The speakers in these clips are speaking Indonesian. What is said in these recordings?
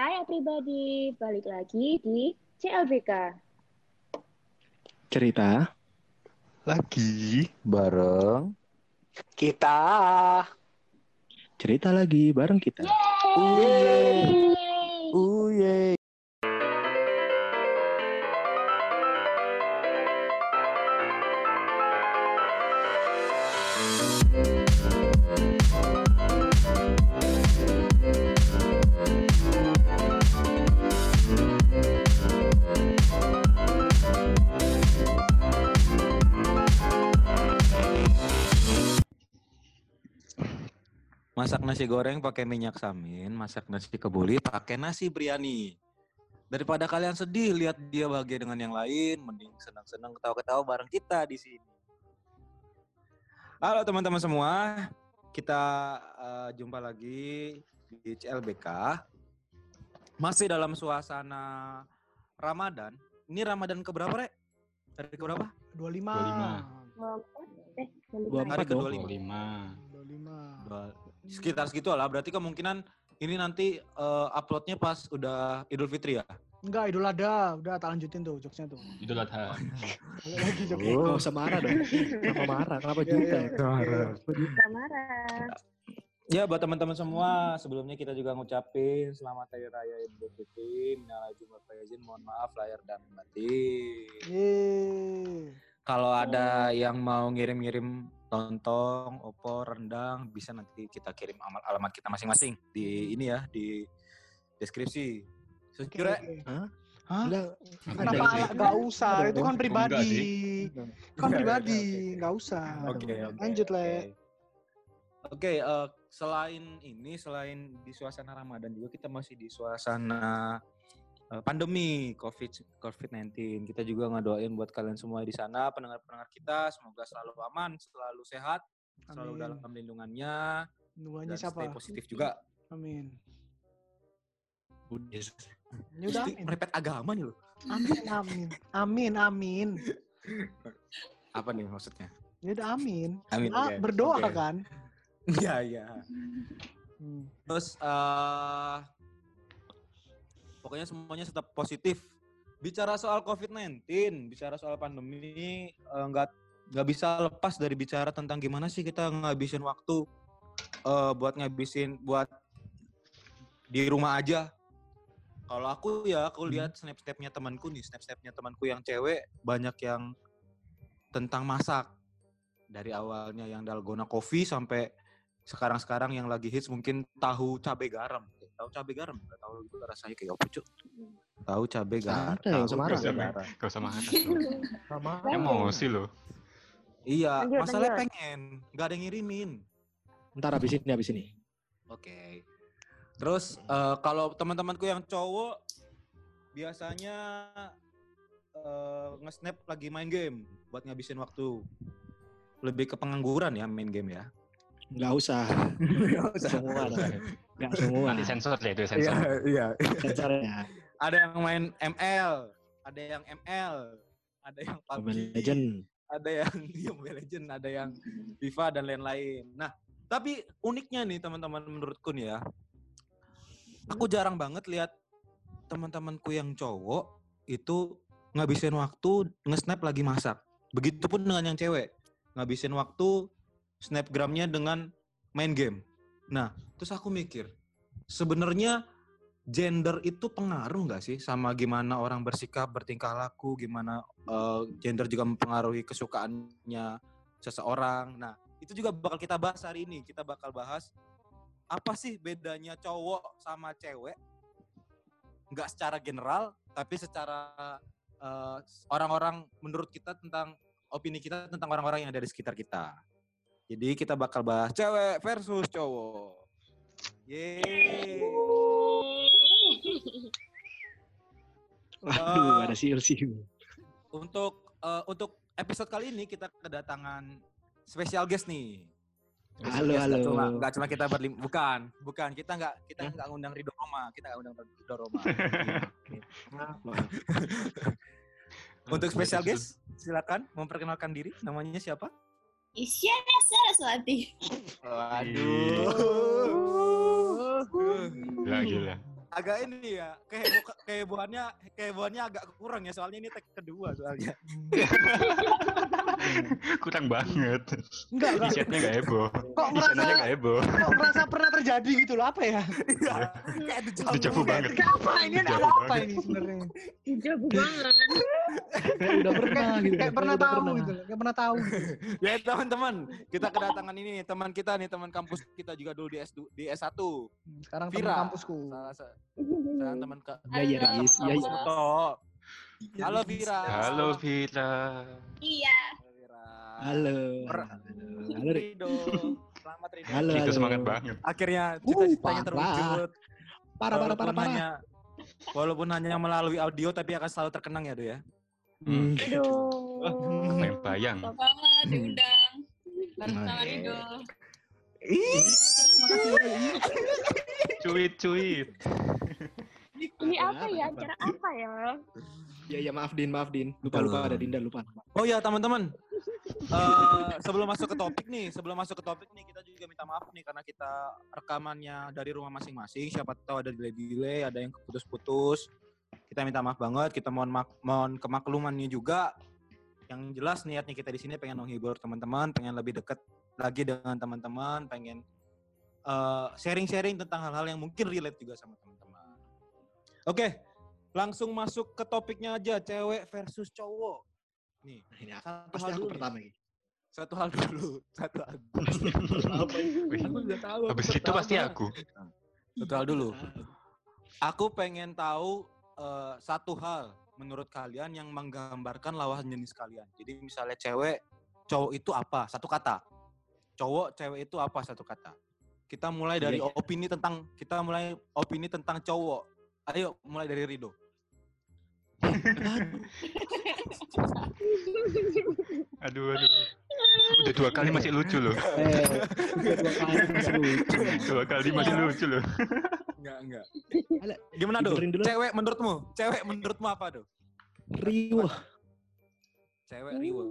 Hai pribadi, balik lagi di CLBK. Cerita lagi bareng kita. cerita lagi bareng kita. Yeay! Uye. Masak nasi goreng pakai minyak samin, masak nasi kebuli pakai nasi biryani. Daripada kalian sedih lihat dia bahagia dengan yang lain, mending senang-senang ketawa-ketawa bareng kita di sini. Halo teman-teman semua, kita eh, jumpa lagi di CLBK. Masih dalam suasana Ramadan. Ini Ramadan keberapa, Rek? Hari keberapa? 25. 24, eh, Dua Hari empat dong. ke-25. 25. Dua- sekitar segitu lah. Berarti kemungkinan ini nanti eh, uploadnya pas udah Idul Fitri ya. Enggak, Idul Adha. Udah tak lanjutin tuh jokesnya tuh. Idul Adha. Lagi jokesnya. Oh, usah marah dong. Kenapa marah? Kenapa Iya, juta? iya. Kenapa juta? Gak marah. Ya buat teman-teman semua, sebelumnya kita juga ngucapin selamat Hari Raya Idul Fitri, minal aidin wal faizin, mohon maaf lahir dan batin. Kalau ada yang mau ngirim-ngirim lontong, opor, rendang, bisa nanti kita kirim amal- alamat kita masing-masing di ini ya di deskripsi. Oke. Hah? Kenapa ala- nggak usah? Itu kan pribadi. Kan pribadi, nggak usah. Oke, oke. Lanjut, Le. Oke, Oke, eh, selain ini, selain di suasana Ramadan juga kita masih di suasana pandemi COVID COVID-19. Kita juga ngedoain buat kalian semua di sana, pendengar-pendengar kita, semoga selalu aman, selalu sehat, selalu Amin. dalam lindungannya, dan siapa? stay positif juga. Amin. Udah, Ini udah Mesti amin. merepet agama nih loh. Amin, amin. Amin, amin. Apa nih maksudnya? Ini udah amin. Amin. Ah, berdoa Oke. kan? Iya, iya. Hmm. Terus eh pokoknya semuanya tetap positif. Bicara soal COVID-19, bicara soal pandemi, eh, nggak nggak bisa lepas dari bicara tentang gimana sih kita ngabisin waktu eh, buat ngabisin buat di rumah aja. Kalau aku ya, aku lihat snap-snapnya temanku nih, snap-snapnya temanku yang cewek banyak yang tentang masak. Dari awalnya yang dalgona coffee sampai sekarang-sekarang yang lagi hits mungkin tahu cabe garam. Tahu cabe garam? Gak tahu itu rasanya kayak apa, Cuk. Tahu cabe garam. Tahu Gak usah, garam. Gak usah marah. Sama. Emosi loh. Iya, Lanjut, masalahnya lanjut. pengen, gak ada yang ngirimin. Ntar habis ini, habis ini. Oke. Terus eh, kalau teman-temanku yang cowok biasanya eh, nge-snap lagi main game buat ngabisin waktu. Lebih ke pengangguran ya main game ya. Enggak usah. Enggak semua. Enggak semua. Nanti sensor deh itu sensor. iya. Sensornya. Ada yang main ML, ada yang ML, ada yang PUBG, Mobile Legend. ada yang iya, Mobile Legend, ada yang FIFA dan lain-lain. Nah, tapi uniknya nih teman-teman menurutku nih ya, aku jarang banget lihat teman-temanku yang cowok itu ngabisin waktu nge-snap lagi masak. Begitupun dengan yang cewek, ngabisin waktu snapgramnya dengan main game. Nah, terus aku mikir, sebenarnya gender itu pengaruh nggak sih sama gimana orang bersikap, bertingkah laku, gimana eh, gender juga mempengaruhi kesukaannya seseorang. Nah, itu juga bakal kita bahas hari ini. Kita bakal bahas apa sih bedanya cowok sama cewek? Nggak secara general, tapi secara eh, orang-orang menurut kita tentang opini kita tentang orang-orang yang ada di sekitar kita. Jadi kita bakal bahas cewek versus cowok. Yeay. Waduh, Eh, ada siul-siul. Untuk eh, untuk episode kali ini kita kedatangan spesial guest nih. Special Halo, halo. Cuma, nggak cuma kita berlim, bukan, bukan. Kita nggak kita nggak ngundang Ridho Roma, kita nggak ngundang Ridho Roma. Untuk spesial guest, silakan memperkenalkan diri. Namanya siapa? Isyana Saraswati. Waduh. Gila, gila. Agak ini ya kehebo kehebohannya kehebohannya agak kurang ya soalnya ini tag kedua soalnya. Kurang banget. Enggak, Di enggak. chatnya gak heboh. Kok merasa, gak heboh. kok merasa pernah terjadi gitu loh, apa ya? Iya, kayak Itu jauh banget. Apa ini ada apa banget. ini sebenarnya? Jauh banget. Kayak udah pernah gitu. Kayak pernah tahu gitu, kayak pernah tahu. Ya teman-teman, kita kedatangan ini teman kita nih, teman kampus kita juga dulu di S di S1. Sekarang teman kampusku. Salah sa- salah teman ke Iya, iya, Halo. Riz. Iya, iya. Betul. Halo Vira. Halo Vira. Iya. Halo Vira. Halo. Per- Halo, Ri. Rido. Selamat Rido. Halo, halo. semangat banget. Akhirnya Uh, cita-citanya terwujud. Parah, parah, parah, Walaupun parah. hanya walaupun hanya melalui audio tapi akan selalu terkenang ya, Do ya. Hmm. Aduh. Main bayang. Suka banget diundang bareng sama Nah. Rido. Cuit cuit. Ini apa ya? Acara apa ya? Iya, iya, maaf Din, maaf Din. Lupa, lupa ada Dinda, lupa. Oh ya teman-teman, Eh, sebelum masuk ke topik nih, sebelum masuk ke topik nih kita juga minta maaf nih karena kita rekamannya dari rumah masing-masing. Siapa tahu ada delay-delay, ada yang keputus-putus. Kita minta maaf banget. Kita mohon mak mohon kemaklumannya juga. Yang jelas niatnya kita di sini pengen menghibur teman-teman, pengen lebih dekat lagi dengan teman-teman, pengen eh, sharing-sharing tentang hal-hal yang mungkin relate juga sama teman-teman. Oke, langsung masuk ke topiknya aja, cewek versus cowok. Nih, Ini satu pasti hal aku dulu nih. pertama ini. Satu hal dulu, satu hal. Wih, Aku udah tahu. Habis itu pertama. pasti aku. Satu hal dulu. Aku pengen tahu eh, satu hal menurut kalian yang menggambarkan lawan jenis kalian. Jadi misalnya cewek, cowok itu apa? Satu kata. Cowok, cewek itu apa? Satu kata. Kita mulai Iya, dari iya. opini tentang kita mulai opini tentang cowok. Ayo mulai dari Rido. Aduh aduh. Udah dua kali masih lucu loh. Eh, dua kali masih lucu. Dua kali masih lucu loh. Enggak, enggak. Gimana, Do? Cewek menurutmu? Cewek menurutmu apa, Do? Riwah. Cewek riwe.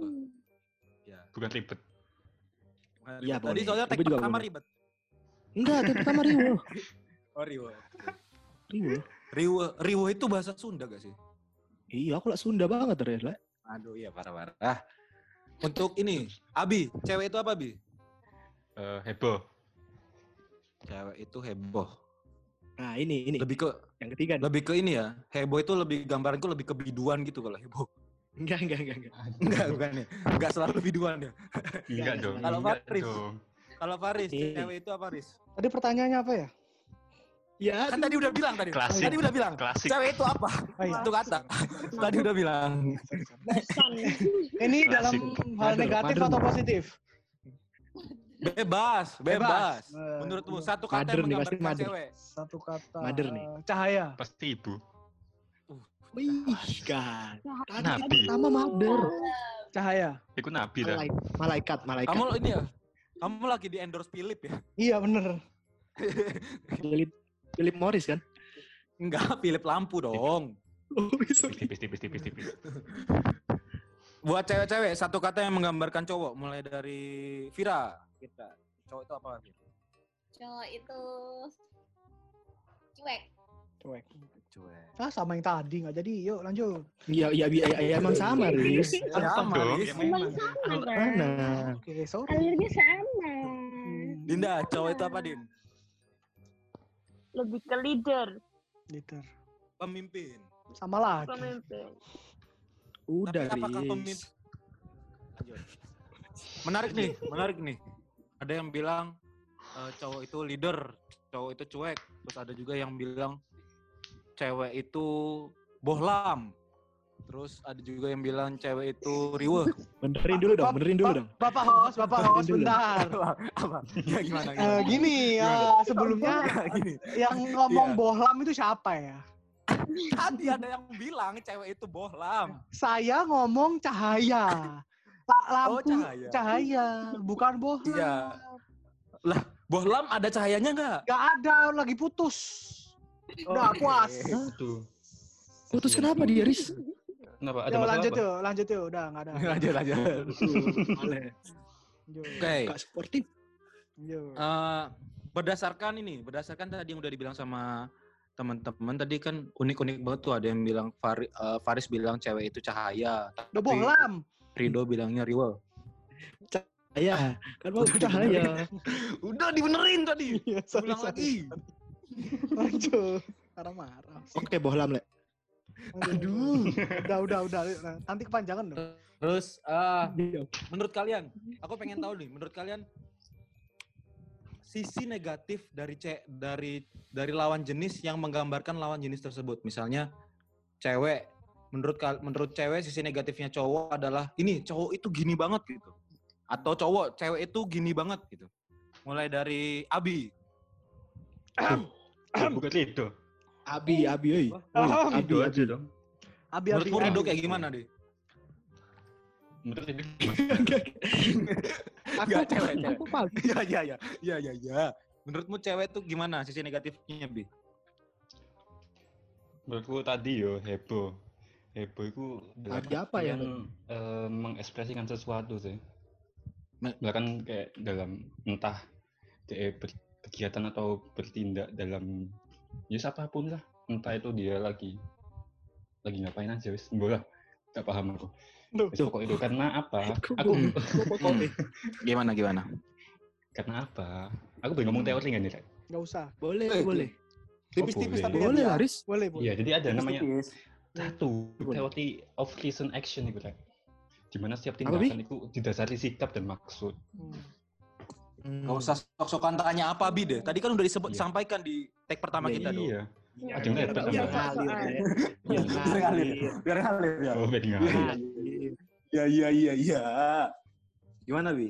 Ya. Bukan ribet. Iya. Tadi soalnya tag pertama ribet. Enggak, itu pertama Riwah. Oh, riwe. Riwah. Riwe, riwe itu bahasa Sunda gak sih? Iya, aku lah Sunda banget ternyata. Aduh, iya parah-parah. Ah. Untuk ini, Abi, cewek itu apa, Abi? Eh, heboh. Cewek itu heboh. Nah, ini ini Lebih ke yang ketiga. nih. lebih ke ini ya. Heboh itu lebih gambaranku lebih ke biduan gitu kalau heboh. Enggak, enggak, enggak, enggak. Enggak, bukan ya. Enggak selalu biduan ya. Enggak dong. kalau Enggak Faris. dong. Kalau Faris, cewek itu apa, Faris? Tadi pertanyaannya apa ya? Ya, Kan tadi udah bilang tadi. Klasik. Tadi udah bilang. Klasik. Cewek itu apa? Oh, iya. Satu kata. Tadi udah bilang. Ini Klasik. dalam hal negatif atau positif? Bebas, bebas. Eh, Menurutmu satu kata Mader yang nih, pasti menggambarkan mader. cewek. Satu kata. Mader nih. Cahaya. Pasti ibu. Wih, kan. Nabi. pertama Mader. Cahaya. Iku nabi dah. Malaik- Malaikat, malaikat. Kamu ini ya? Kamu lagi di endorse Philip ya? Iya bener. Philip, Philip Morris kan? Enggak, Philip lampu dong. Oh, bisa. Tipis tipis tipis tipis. Buat cewek-cewek, satu kata yang menggambarkan cowok. Mulai dari Vira. Kita. Cowok itu apa? Vira? Cowok itu cuek. Cuek. Cuek. Ah sama yang tadi nggak jadi. Yuk lanjut. Iya, iya, iya, iya, emang sama, Riz. Sama, dong. Riz. Emang sama kan? Mana? Oke sorry. Alurnya sama. Dinda, cowok itu apa, Din? Lebih ke leader. Liter. Pemimpin. Sama lagi. Pemimpin. Udah, Tapi apakah Riz. pemimpin... Menarik nih, menarik nih. Ada yang bilang eh, cowok itu leader, cowok itu cuek. Terus ada juga yang bilang cewek itu bohlam. Terus ada juga yang bilang cewek itu riweh. Benerin dulu dong, benerin dulu dong. Bapak host, Bapak host, bentar. apa? Ya gimana? Gini, eh, sebelumnya gini. yang ngomong bohlam itu siapa ya? Tadi ada yang bilang cewek itu bohlam. Saya ngomong cahaya. Oh, lampu cahaya. cahaya, bukan bohlam. Iya. Bohlam ada cahayanya nggak? Gak ada, lagi putus. Udah Oke. puas. Tuh. Putus kenapa dia, Riz? Kenapa? Ada Yuk masalah lanjut apa? yuk, lanjut yuk. Udah nggak ada. lanjut lanjut. Oke. Gak sportif. Eh, berdasarkan ini, berdasarkan tadi yang udah dibilang sama teman-teman tadi kan unik-unik banget tuh ada yang bilang Fari, eh, Faris bilang cewek itu cahaya, Udah bohlam. Rido bilangnya riwel. Iya, kan mau cahaya. Udah dibenerin tadi. Iya, sorry, Ulang sorry. lagi. Aduh, marah-marah. Oke, bohlam, Le. Aduh. Udah, udah, udah. Nanti kepanjangan dong. Terus eh, menurut kalian, aku pengen tahu nih, menurut kalian sisi negatif dari ce dari dari lawan jenis yang menggambarkan lawan jenis tersebut. Misalnya cewek menurut kal- menurut cewek sisi negatifnya cowok adalah ini cowok itu gini banget gitu. Atau cowok cewek itu gini banget gitu. Mulai dari Abi. Oh, bukan itu. Abi, Abi, oi. Ah, Abi, Itu Abi. aja dong. Abi, abi, Menurutmu Rido abi. kayak gimana deh? Menurut Aku, cewek, aku. Iya iya iya. Iya iya iya. Menurutmu cewek tuh gimana sisi negatifnya, Bi? menurutku tadi yo heboh. Heboh itu Tadi apa ya? eh, mengekspresikan sesuatu sih. Bahkan kayak dalam entah dia berkegiatan atau bertindak dalam ya apa pun lah. Entah itu dia lagi lagi ngapain aja wis bola. Gak paham aku. Wis pokok itu karena apa? Kok Aku. Pokoknya. Gimana gimana? karena apa? Aku pengen ngomong teori kan nih, Rek? Nggak usah. Boleh, Eh, boleh. Tipis-tipis boleh. tapi Boleh, ya. Laris. Boleh, boleh. Iya, jadi ada namanya Tipis-tipis. satu Boleh. teori of reason action itu kan di mana setiap tindakan itu didasari sikap dan maksud Hmm. Gak usah sok-sokan tanya apa Bi deh. Tadi kan udah disebut Iya. sampaikan di tag pertama Iya, kita dong. iya Iya. Ada yang hebat Biar ngalir. Biar ngalir. ngalir. Biar ngalir ya. oh Biar ngalir. ngalir. Iya iya iya iya. Gimana Bi?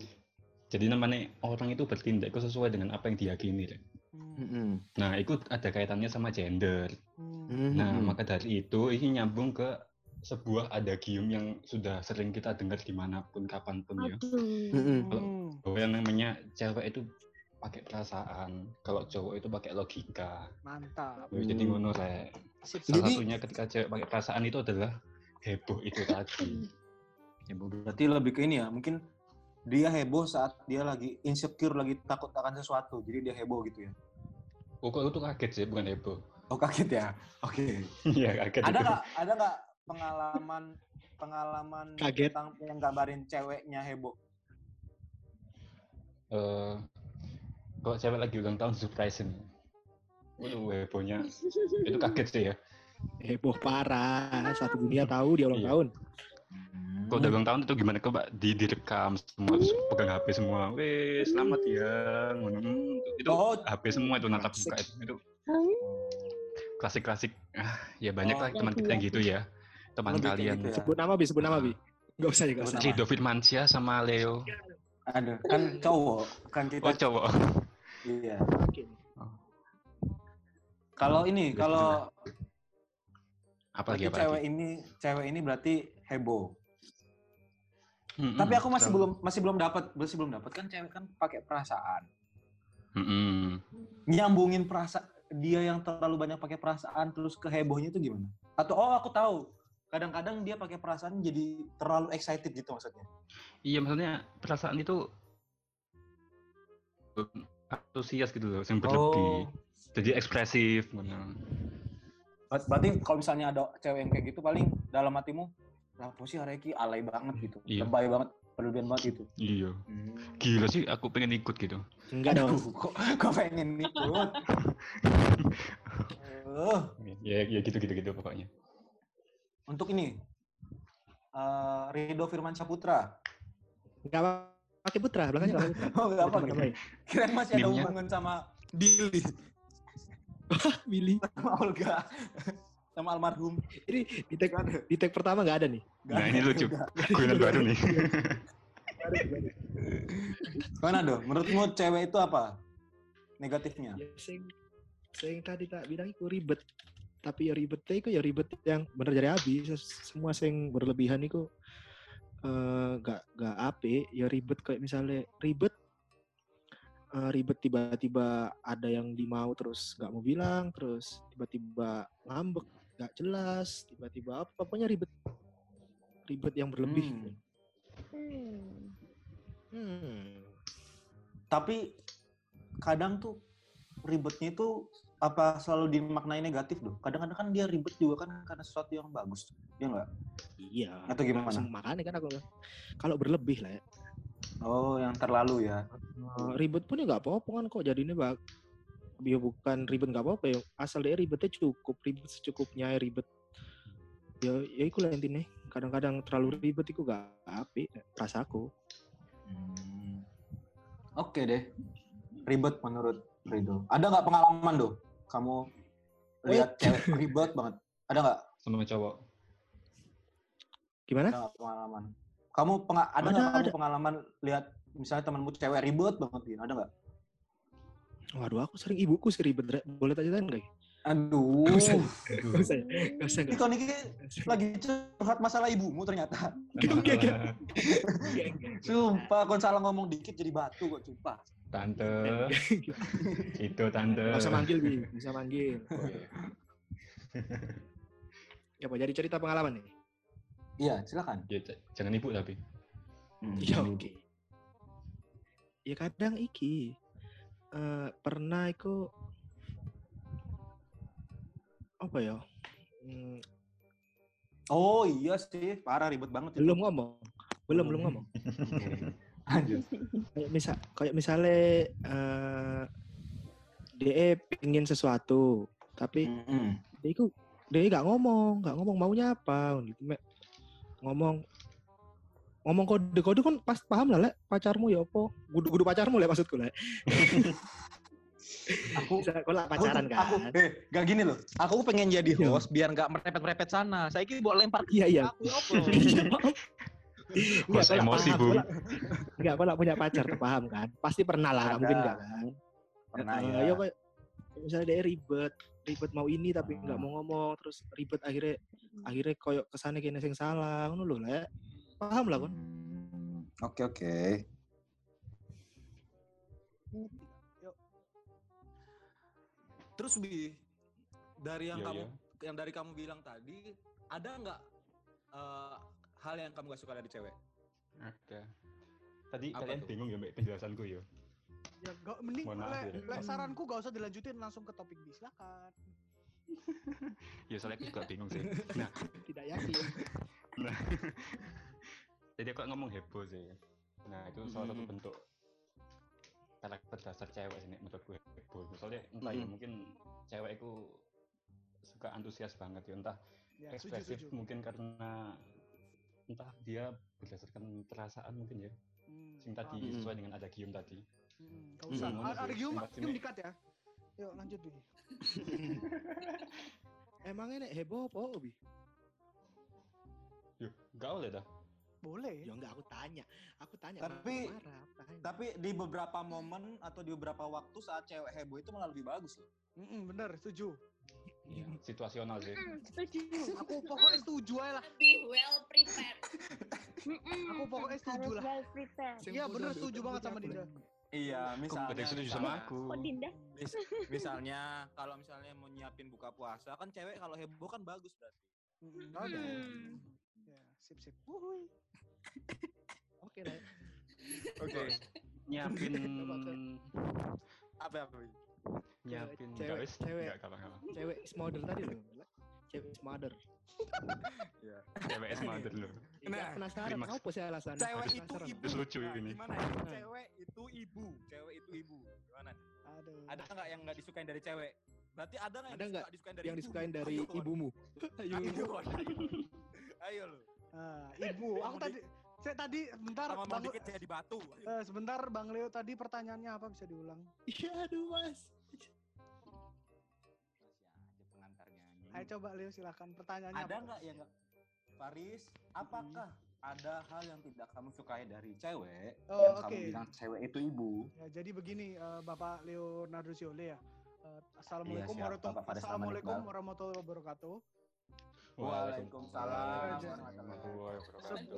jadi namanya orang itu bertindak itu sesuai dengan apa yang diyakini. Hmm. nah itu ada kaitannya sama gender Hmm. nah maka dari itu ini nyambung ke sebuah adagium yang sudah sering kita dengar di mana pun kapan pun ya Hmm. bahwa yang namanya cewek itu pakai perasaan kalau cowok itu pakai logika Mantap. Jadi Hmm. ngono Rek. Salah Jadi- satunya ketika cewek pakai perasaan itu adalah heboh itu tadi Ya berarti lebih ke ini ya. Mungkin dia heboh saat dia lagi insecure, lagi takut akan sesuatu. Jadi dia heboh gitu ya. oh kok itu kaget sih bukan heboh Oh kaget ya? Oke. Iya kaget Ada nggak ada nggak pengalaman pengalaman Kaget. tentang yang gambarin ceweknya heboh? Eh, kalau cewek lagi ulang tahun surprisein Waduh, hebohnya itu kaget sih ya. Heboh parah. Satu dunia tahu dia ulang Iya. tahun. Kalau udah ulang tahun itu gimana coba di direkam semua terus pegang HP semua. Weh, selamat ya. Hmm, Itu Oh. HP semua itu natap buka itu. Itu klasik-klasik. Ah, ya banyak Oh, lah teman kita yang gitu ya. Teman Lebih kalian. gitu ya. Sebut nama, Bi. Sebut nama, Bi. Gak usah ya, gak usah. Rido Firmansyah sama Leo. Ada kan cowok kan kita Oh cowok. iya. Oke. Kalau ini kalau Apalagi lagi apa cewek ini cewek ini berarti heboh. Hmm, Tapi aku masih belum masih belum dapat masih belum dapat kan cewek kan pakai perasaan. Nyambungin perasaan dia yang terlalu banyak pakai perasaan terus ke hebohnya itu gimana? Atau oh aku tahu. Kadang-kadang dia pakai perasaan jadi terlalu excited gitu maksudnya. Iya maksudnya perasaan itu antusias gitu loh, yang berlebih. Jadi ekspresif. Ber- Berarti kalau misalnya ada cewek yang kayak gitu paling dalam hatimu, lah sih Areki alay banget gitu. Iya. Lebay banget, berlebihan banget gitu. Iya. Gila sih aku pengen ikut gitu. Enggak dong. Kok, kok pengen ikut? Eh, Ya ya gitu gitu gitu pokoknya. Untuk ini, eh Rido Firman Saputra. Enggak pakai putra, belakangnya nggak pakai putra. Oh, enggak apa namanya. Kirain masih ada hubungan sama Billy, Billy. sama Olga, sama almarhum. Ini di tag, Nggak di tag pertama nggak ada nih. Nggak Nah ada, ini lucu. Guyonan baru nih. Mana dong? Menurutmu cewek itu apa? Negatifnya? Ya, sing, sing tadi tak bilang itu ribet. Tapi ya ribetnya itu ya ribet yang bener dari abi. Ses- Semua sing berlebihan itu eh gak gak ape. Ya ribet kayak misalnya ribet eh, ribet tiba-tiba ada yang dimau terus nggak mau bilang terus tiba-tiba ngambek nggak jelas tiba-tiba apa pokoknya ribet ribet yang berlebih Hmm. Hmm. Tapi kadang tuh ribetnya itu apa selalu dimaknai negatif tuh? Kadang-kadang kan dia ribet juga kan karena sesuatu yang bagus. Iya nggak? Iya. Atau gimana? Makanya kan aku kalau berlebih lah ya. Oh, yang terlalu ya. Eh, ribet pun ya nggak apa-apa kan kok jadinya bak ya bukan ribet nggak apa-apa ya asal dia ribetnya cukup ribet secukupnya ya ribet ya ya itu lah intinya kadang-kadang terlalu ribet itu gak api rasaku Hmm. Oke deh. Ribet menurut Rido. Ada nggak pengalaman tuh? Kamu lihat cewek ribet banget. Ada nggak? Sama cowok. gimana Ada pengalaman? Kamu penga- ada nggak kamu ada. pengalaman lihat misalnya temanmu cewek ribet banget gitu? Ada nggak? waduh aku sering ibuku sih ribet boleh tanya tanya nggak Aduh. Nggak usah. Ya? Usah, lagi curhat masalah ibumu ternyata. Enggak. Sumpah, kau salah ngomong dikit jadi batu kok, sumpah. tante. Itu tante. Nggak usah manggil bi bisa manggil ya apa jadi cerita pengalaman nih Iya, silakan. Ya, jangan ibu tapi. ya oke ya kadang iki eh, pernah iku apa ya? Hmm, Oh iya sih, parah ribet banget itu. belum ngomong. Belum belum ngomong. Lanjut. kayak misal kayak misalnya eh dia pingin sesuatu tapi Mm-mm. dia itu dia nggak ngomong nggak ngomong maunya apa gitu. Ngomong ngomong kode kode kan pas paham lah lek pacarmu ya apa? Gudu gudu pacarmu lek maksudku lek Aku lah aku- pacaran aku, kan eh, gak gini loh. Aku pengen jadi Iya. host biar nggak merepet-merepet sana. Saya kira buat lempar iya iya aku ya apa? Enggak, Host emosi, Bu. Enggak, kalau punya pacar paham kan? Pasti pernah lah, Ada. mungkin enggak kan? Pernah Eh, ya. ya kayak misalnya dia ribet, ribet mau ini tapi nggak Hmm. mau ngomong, terus ribet akhirnya akhirnya koyok ke sana kene sing salah, ngono lho lek. Paham lah kan? Oke oke. Terus bi dari yang Iya, kamu iya. yang dari kamu bilang tadi ada nggak eh, hal yang kamu gak suka dari cewek? Ada. Tadi Apa kalian tuh? bingung ya mbak penjelasanku ya. Ya, gak, mending le, ya. le, saranku gak usah dilanjutin langsung ke topik B. Silakan. Ya soalnya aku juga bingung sih. Nah, Tidak yakin. nah. Jadi aku ngomong heboh sih. Nah itu salah satu Mm-mm. bentuk karakter dasar cewek sih Nek, menurutku heboh. Soalnya entah ya Mm-mm. mungkin cewek itu suka antusias banget ya entah Ya, ekspresif mungkin karena entah dia berdasarkan perasaan mungkin ya. Hmm, Sing tadi Mm-mm. sesuai dengan ada gium tadi. Hmm, gak usah. Hmm, A- Ada sih. gium, dikat ya. Yuk lanjut B. Emangnya nek heboh apa, Bi? Yuk, enggak boleh dah. Boleh. Ya enggak aku tanya. Aku tanya Tapi- marah, tanya. Tapi di beberapa momen atau di beberapa waktu saat cewek heboh itu malah lebih bagus loh. Mm-mm, bener, setuju. Iya, situasional sih. Setuju. Aku pokoknya setuju aja lah. Lebih well prepared. Aku pokoknya setuju lah. well prepared. Iya bener setuju kan banget sama Dinda. Iya, misalnya. setuju sama aku? Kok Dinda? Mis- misalnya kalau misalnya mau nyiapin buka puasa kan cewek kalau heboh kan bagus berarti. Hmm. Ya, sip sip. Wuhui. Oke, Nek. Oke. Nyiapin Apa apa? Nyiapin Cewek- enggak wis cewek. enggak apa-apa. Cewek is mother tadi loh. Cewek is mother. Cewek es mother loh. Nah, Nah, penasaran apa sih alasannya? Cewek itu Penasaran. ibu. Lucu Nah, ini. Gimana ya? Cewek itu ibu. Cewek itu ibu. Gimana? Aduh. Ada nggak yang nggak disukain dari cewek? Berarti ada nggak yang disukain dari Yang ibu? disukain dari ibumu. Ayo. Ayo lu. Ah, ibu, aku tadi saya tadi bentar Sama Bang, dikit jadi batu. eh, sebentar Bang Leo tadi pertanyaannya apa bisa diulang? Iya, aduh, Mas. Masih aja pengantarnya. Ayo coba Leo silakan pertanyaannya Ada nggak ya nggak? Faris, apakah ada hal yang tidak kamu sukai dari cewek Oh, yang oke. kamu bilang cewek itu ibu? Ya, jadi begini eh, Bapak Leonardo Siole ya. Eh, Assalamualaikum, siap, warahmatullahi- Assalamualaikum warahmatullahi wabarakatuh. Waalaikumsalam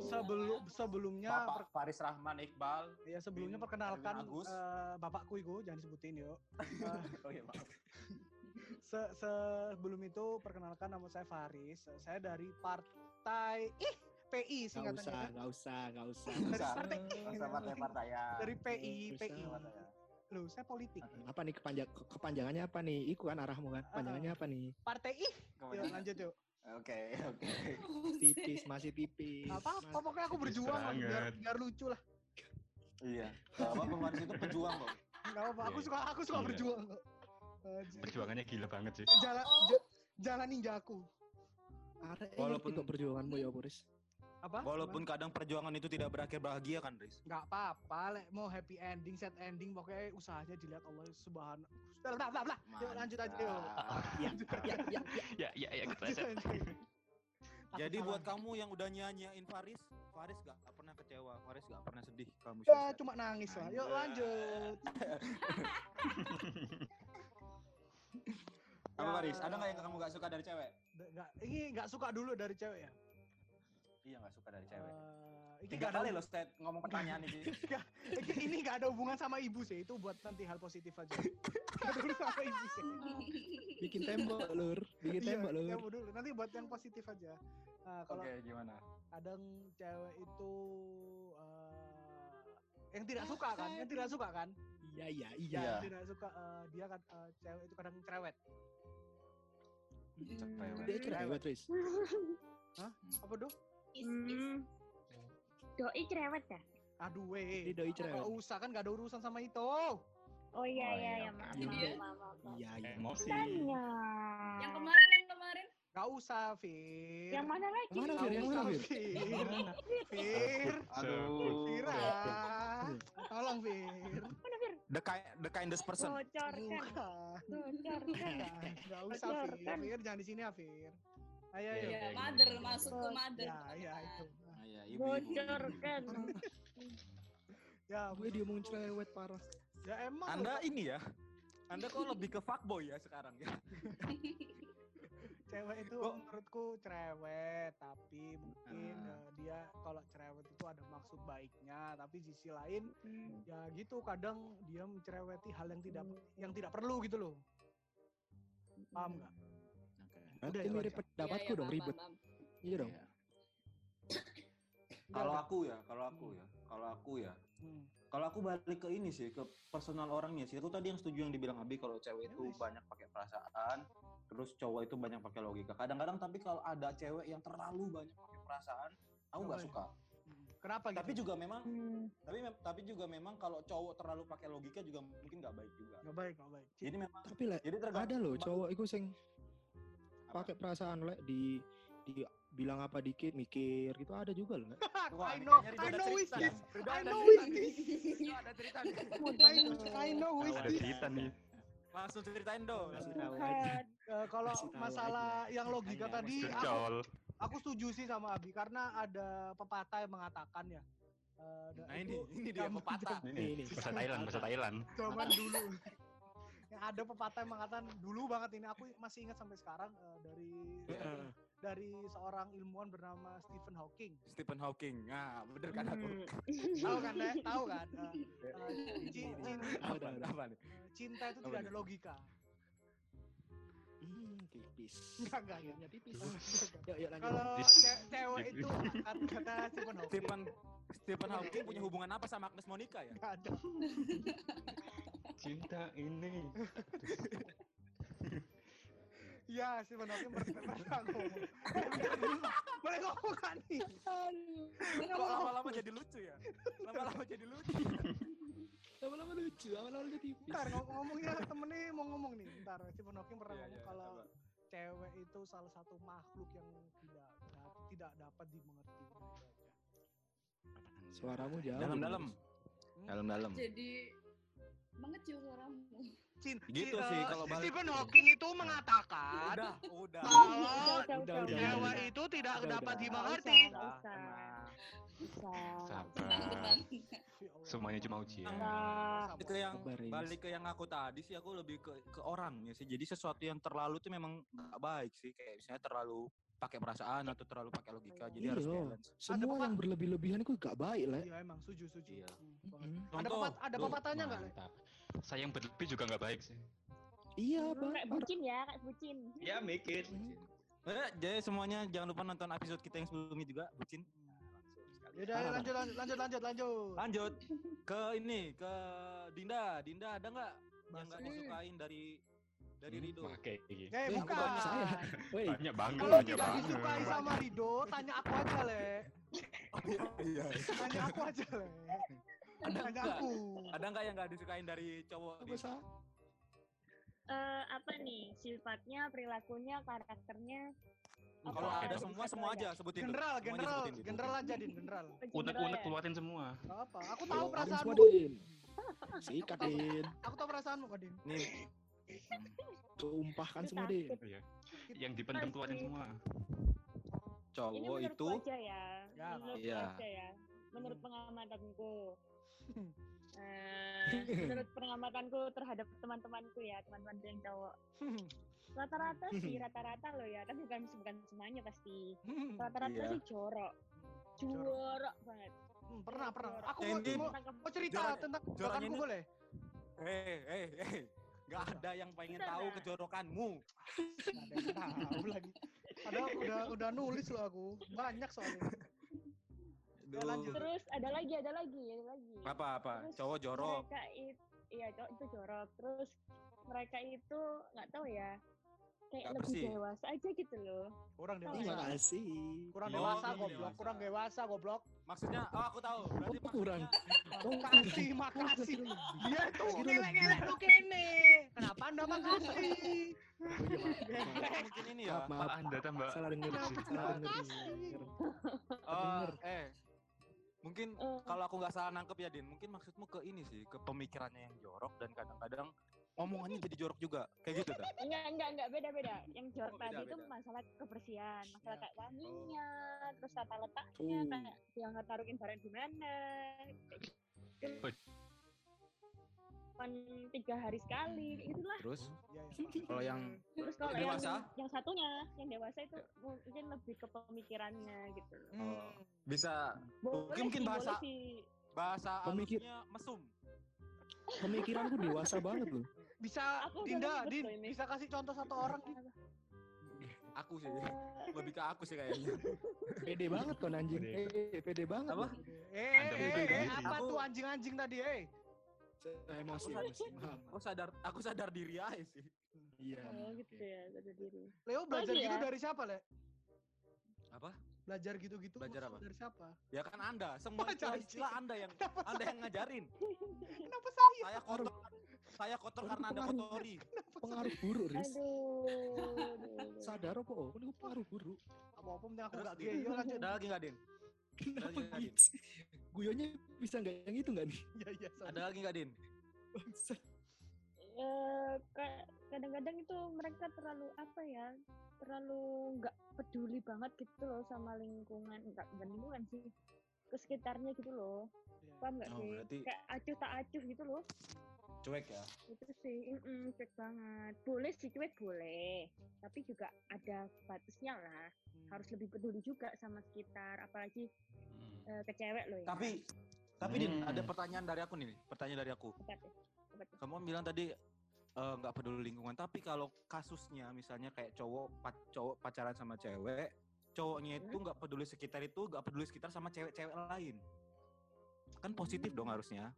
sebelum sebelumnya Bapak Faris Rahman Iqbal. ya sebelumnya bin perkenalkan eh, Bapakku Igo jangan disebutin yuk. Eh, Oh iya, maaf. se- sebelum itu perkenalkan nama saya Faris. Saya dari partai ih PI Gak singkatannya. usah, kan? gak usah, gak usah. Nggak usah, partai- usah partai-partaian. Dari PI, PI. usah. Loh, saya politik. Apa nih kepanjang ke- kepanjangannya apa nih? Iku kan arahmu kan. Kepanjangannya apa nih? Partai ih. Yuk lanjut yuk. Oke, oke. Tipis, masih tipis. Gak apa-apa, pokoknya aku berjuang lah, biar, banget. biar lucu lah. Iya. Gak apa Faris itu pejuang kok. Gak apa, aku Iya. suka aku suka Iya. berjuang kok. Anjir. Perjuangannya gila banget sih. Jalan Oh. ja- jalan ninjaku. Arek Walaupun- walaupun perjuanganmu ya, Boris. Apa? Walaupun kadang perjuangan itu tidak berakhir bahagia kan, Riz? nggak apa-apa, lek mau happy ending, sad ending, pokoknya usahanya dilihat Allah Subhanahu. Blah. blah. Yuk lanjut aja yuk. Ya, ya, ya, ya. Ya, ya, ya. Aku Jadi salah. buat kamu yang udah nyanyiin Faris, Faris gak pernah kecewa, Faris gak pernah sedih kamu Ya, cuma nangis lah. Yuk lanjut. Apa Ya. Faris? Ada nggak yang kamu gak suka dari cewek? Nggak, ini nggak suka dulu dari cewek ya. Iya gak suka dari cewek. Eh, ini Tiga nggak kali ada- loh Sted ngomong pertanyaan ini. Nggak, ini- ini nggak ada hubungan sama ibu sih. Itu buat nanti hal positif aja. Nggak dulu sama ibu sih. Bikin tembok, Lur. Bikin Iya, tembok, Lur. tembok dulu. Nanti buat yang positif aja. Nah, kalau Oke, gimana? kadang cewek itu eh, yang tidak suka kan, yang tidak suka kan, Iya, iya, iya. Iya. yang tidak suka eh, dia kan eh, cewek itu kadang cerewet. Cerewet. Dia cerewet, Riz. Apa dong? Is, is. Hmm. Doi cerewet ya? Aduh, weh. Dia doi Gak cerewet. usah kan gak ada urusan sama itu. Oh iya Oh, iya iya, ya oke. maaf Iya. maaf maaf. maaf. Iya, iya. Emosi. Tanya. Yang kemarin, yang kemarin. Gak usah, Fir. Yang mana lagi? Yang mana, Gak Fir? Yang mana, Fir? Fir. Fir. Aduh. Fira. Tolong, Fir. Mana Fir? The, ki- the kindest person. Bocorkan. Bocorkan. Gak usah, Fir. Fir, jangan di sini ya, Fir. Ayo, Iya, ayo. Ya, mother, masukku mother. Ya, ya, itu. Ah, iya, ibu, ibu, ibu. Bocorkan. Ya, Gue dia mau cerewet parah. ya emang. Anda loh, ini ya, Anda kok lebih ke fuckboy ya sekarang ya? cewek itu Kok- menurutku cerewet, tapi mungkin eh, dia kalau cerewet itu ada maksud baiknya, tapi sisi lain Hmm. ya gitu kadang dia mencereweti hal yang tidak yang tidak perlu gitu loh. Paham nggak? Itu mirip aja. pendapatku Iya, iya, dong, paham, ribet. paham, Iya dong. Iya. Kalau aku ya, kalau aku ya, kalau aku ya, Hmm. kalau aku balik ke ini sih, ke personal orangnya sih. Aku tadi yang setuju yang dibilang Abi kalau cewek itu Yes. banyak pakai perasaan, terus cowok itu banyak pakai logika. Kadang-kadang tapi kalau ada cewek yang terlalu banyak pakai perasaan, aku nggak Oke. suka. Hmm. Kenapa gitu? Tapi juga memang, Hmm. tapi tapi juga memang kalau cowok terlalu pakai logika juga mungkin nggak baik juga. nggak baik, nggak baik. Jadi memang, Tapi lek jadi tergantung. ada loh cowok iku sing? Pakai perasaan lek di di bilang apa dikit mikir gitu ada juga loh. Wah, I know, I know ada who is cerita this. I ada know cerita who is nih. this. Ada cerita. I know, I know who is Ada this. cerita nih. Langsung ceritain dong. Eh, kalau masalah yang logika tadi, aku, aku setuju sih sama Abi karena ada pepatah yang mengatakan ya. da- Nah ini, ini dia pepatah. Ini, ini. Bahasa Thailand, bahasa Thailand. zaman dulu. Ada pepatah yang mengatakan dulu banget ini aku masih ingat sampai sekarang eh, dari dari seorang ilmuwan bernama Stephen Hawking. Stephen Hawking. Nah, bener kan aku. Hmm. Tahu kan, Dek? Tahu kan? Eh, eh, ci- cin- Tahu, Apa, apa nih? cinta itu Apa tidak ada logika. Hmm, tipis. Enggak, enggak. Akhirnya tipis. Yuk, yuk lanjut. Kalau ce- cewek itu kata, kata Stephen Hawking. Stephen Stephen Hawking punya hubungan apa sama Agnes Monica ya? Enggak ada. Cinta ini. Stephen Hawking pernah pernah ngomong. Boleh ngomong kan nih? Kok lama-lama jadi lucu ya? Lama-lama jadi lucu. Lama-lama lucu, lama-lama jadi tipis. Ntar ngom- ngomongnya temennya mau ngomong nih. Ntar Stephen Hawking pernah Iya, ngomong iya, kalau cewek itu salah satu makhluk yang tidak da- tidak dapat dimengerti. Suaramu jauh. Dalam-dalam. Dalam-dalam. Jadi mengecil suaramu. Gitu si- sih eh, kalau balik. Stephen Hawking itu mengatakan Udah, udah. kalau Udah, udah, Udah, udah. itu tidak Udah, dapat udah. dimengerti. Usah. Sabar. Ya. Semuanya cuma ujian. Nah, ke yang balik ke yang aku tadi sih aku lebih ke ke orangnya sih. Jadi sesuatu yang terlalu tuh memang nggak baik sih. Kayak misalnya terlalu pakai perasaan atau terlalu pakai logika. Jadi harus Iya. balance. Semua pepatah- yang berlebih-lebihan itu gak baik, Lek. Iya emang setuju setuju. Iya. Hmm. Mm. Ada Contoh, pepat ada pepatahnya nggak? Sayang berlebih juga nggak baik sih. Iya, Lu Bang. kayak bucin ya, kayak bucin. Ya mikir. Eh, jadi semuanya jangan lupa nonton episode kita yang sebelumnya juga, bucin. Langsung sekali. Yaudah, lanjut, lanjut, lanjut, lanjut, lanjut. Lanjut ke ini ke Dinda. Dinda ada nggak yang nggak disukain dari dari Hmm, Rido? Pakai gini. Eh, Eh, bukan. bukan saya. Woi, Banyak banget, Kalau banyak tidak banget. disukai sama Rido, tanya aku aja, Le. Iya. Tanya aku aja, Le. Ada Tanya nggak? aku. Ada nggak yang nggak disukain dari cowok? apa? Eh, apa nih sifatnya, perilakunya, karakternya? Kalau ada semua semua aja sebutin. General, Semuanya general, sebutin, Din. general aja, Din, general. Unek-unek General ya? keluarin semua. Apa, aku tahu perasaanmu. Sikat. Din. Aku tahu perasaanmu kok, Din. Nih, Tumpahkan semua, takut. Iya. Yang dipendam keluarin semua. Ini cowok itu aja ya. Ya, menurutku iya. aja ya. Menurut Hmm. pengamatanku. Eh, menurut pengamatanku terhadap teman-temanku ya, teman-teman yang cowok. Rata-rata sih, rata-rata loh ya. Tapi bukan bukan semuanya pasti. Rata-rata Iya. sih jorok. Jorok banget. Hmm, pernah, pernah. Aku mau, mau, cerita tentang ini- boleh? eh eh eh nggak ada yang pengen Bisa tahu kejorokanmu. Nggak ada yang tahu lagi. Padahal udah udah nulis loh aku. Banyak soalnya. Ya, Duh. lanjut. Terus ada lagi, ada lagi, ada lagi. Apa apa? Terus Cowok jorok. Mereka itu, iya cowok itu jorok. Terus mereka itu nggak tahu ya, kayak Nggak lebih bersih. dewasa aja gitu loh. Kurang Terima dewasa. kasih. Kurang Oh, dewasa kurang goblok, dewasa. kurang dewasa goblok. Maksudnya, oh aku tahu. Berarti Oh, kurang. Makasih, makasih. Dia Kira ngelek-ngelek tuh kene. Kenapa Anda makasih? Iya, mungkin ini ya. Maaf, Anda tambah Salah denger, Kenapa salah denger. Oh, eh. Mungkin Eh, kalau aku nggak salah nangkep ya Din, mungkin maksudmu ke ini sih, ke pemikirannya yang jorok dan kadang-kadang omongannya jadi jorok juga. Kayak gitu dah. enggak, enggak, enggak beda-beda. Yang jorok Oh, beda, tadi itu beda. masalah kebersihan, masalah Ya. kayak wanginya, terus tata letaknya, Tuh. kayak yang taruhin barang di mana. gitu. Kan tiga hari sekali, kayak gitulah. Terus Ya, ya, kalau yang Terus kalau Yang dewasa? yang satunya, yang dewasa itu mungkin lebih ke pemikirannya gitu. loh. Hmm. bisa Boleh mungkin mungkin sih, bahasa boleh sih. bahasa Pemikir- mesum. Pemikiranku dewasa banget loh. Bisa Aku Dinda, Din, bisa kasih contoh satu orang Din? Aku sih, lebih ke aku sih kayaknya. Pede banget kon anjing. Pede. Eh, pede banget. Apa? Eh, eh, eh, apa Aku- tuh anjing-anjing tadi, eh? Emosi, Aku emosi. Paham. Aku sadar, aku sadar diri aja sih. Iya. oh gitu ya, sadar diri. Leo belajar gitu dari siapa, Le? Apa? Belajar gitu-gitu Belajar apa? dari siapa? Ya kan Anda, semua Baca istilah-istilah Anda yang Anda yang ngajarin. Kenapa saya? Saya kotor, saya kotor karena Anda kotori. Pengaruh buruk, Riz. Aduh. aduh. Sadar apa? Oh, ini pengaruh buruk. Apa-apa penting aku gak Din. gay, yuk lanjut. Ada lagi nggak Din? Kenapa gitu sih? Guyonnya bisa nggak yang itu nggak nih? Iya, iya. Ada lagi nggak Din? Eh, kadang-kadang itu mereka terlalu apa ya terlalu nggak peduli banget gitu loh sama lingkungan nggak bukan lingkungan sih ke sekitarnya gitu loh Iya. paham nggak Oh, sih berarti kayak acuh tak acuh gitu loh cuek ya. itu sih mm cuek banget boleh sih cuek boleh tapi juga ada batasnya lah Hmm. harus lebih peduli juga sama sekitar apalagi Hmm. eh, ke cewek loh ya Tapi tapi Din, Hmm. ada pertanyaan dari aku nih, pertanyaan dari aku. apa tuh apa tuh Kamu bilang tadi eh, nggak peduli lingkungan, tapi kalau kasusnya misalnya kayak cowok pac- cowok pacaran sama cewek, cowoknya itu Hmm. nggak peduli sekitar itu, nggak peduli sekitar sama cewek-cewek lain. Kan positif dong harusnya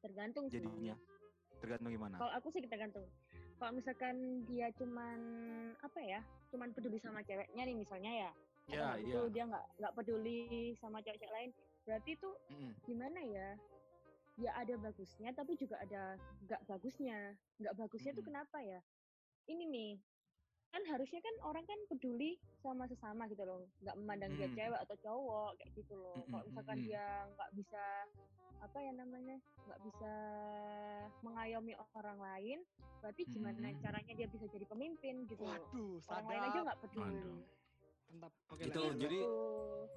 tergantung sih jadinya. Tergantung gimana. Kalau aku sih tergantung. Kalau misalkan dia cuman apa ya, cuman peduli sama ceweknya nih misalnya ya, atau Ya, nggak iya. dia nggak nggak peduli sama cewek-cewek lain, berarti itu Mm-mm. gimana ya? Ya ada bagusnya, tapi juga ada nggak bagusnya. Nggak bagusnya tuh Mm-mm. kenapa ya? Ini nih, kan harusnya kan orang kan peduli sama sesama gitu loh, nggak memandang dia Mm. cewek atau cowok kayak gitu loh. Kalau Mm-mm, misalkan mm-mm. dia nggak bisa apa ya namanya, nggak bisa mengayomi orang lain, berarti gimana caranya dia bisa jadi pemimpin gitu loh. Waduh, Orang lain aja nggak peduli. Aduh. Mantap. Oke, Gitu, lanjut. jadi Gitu.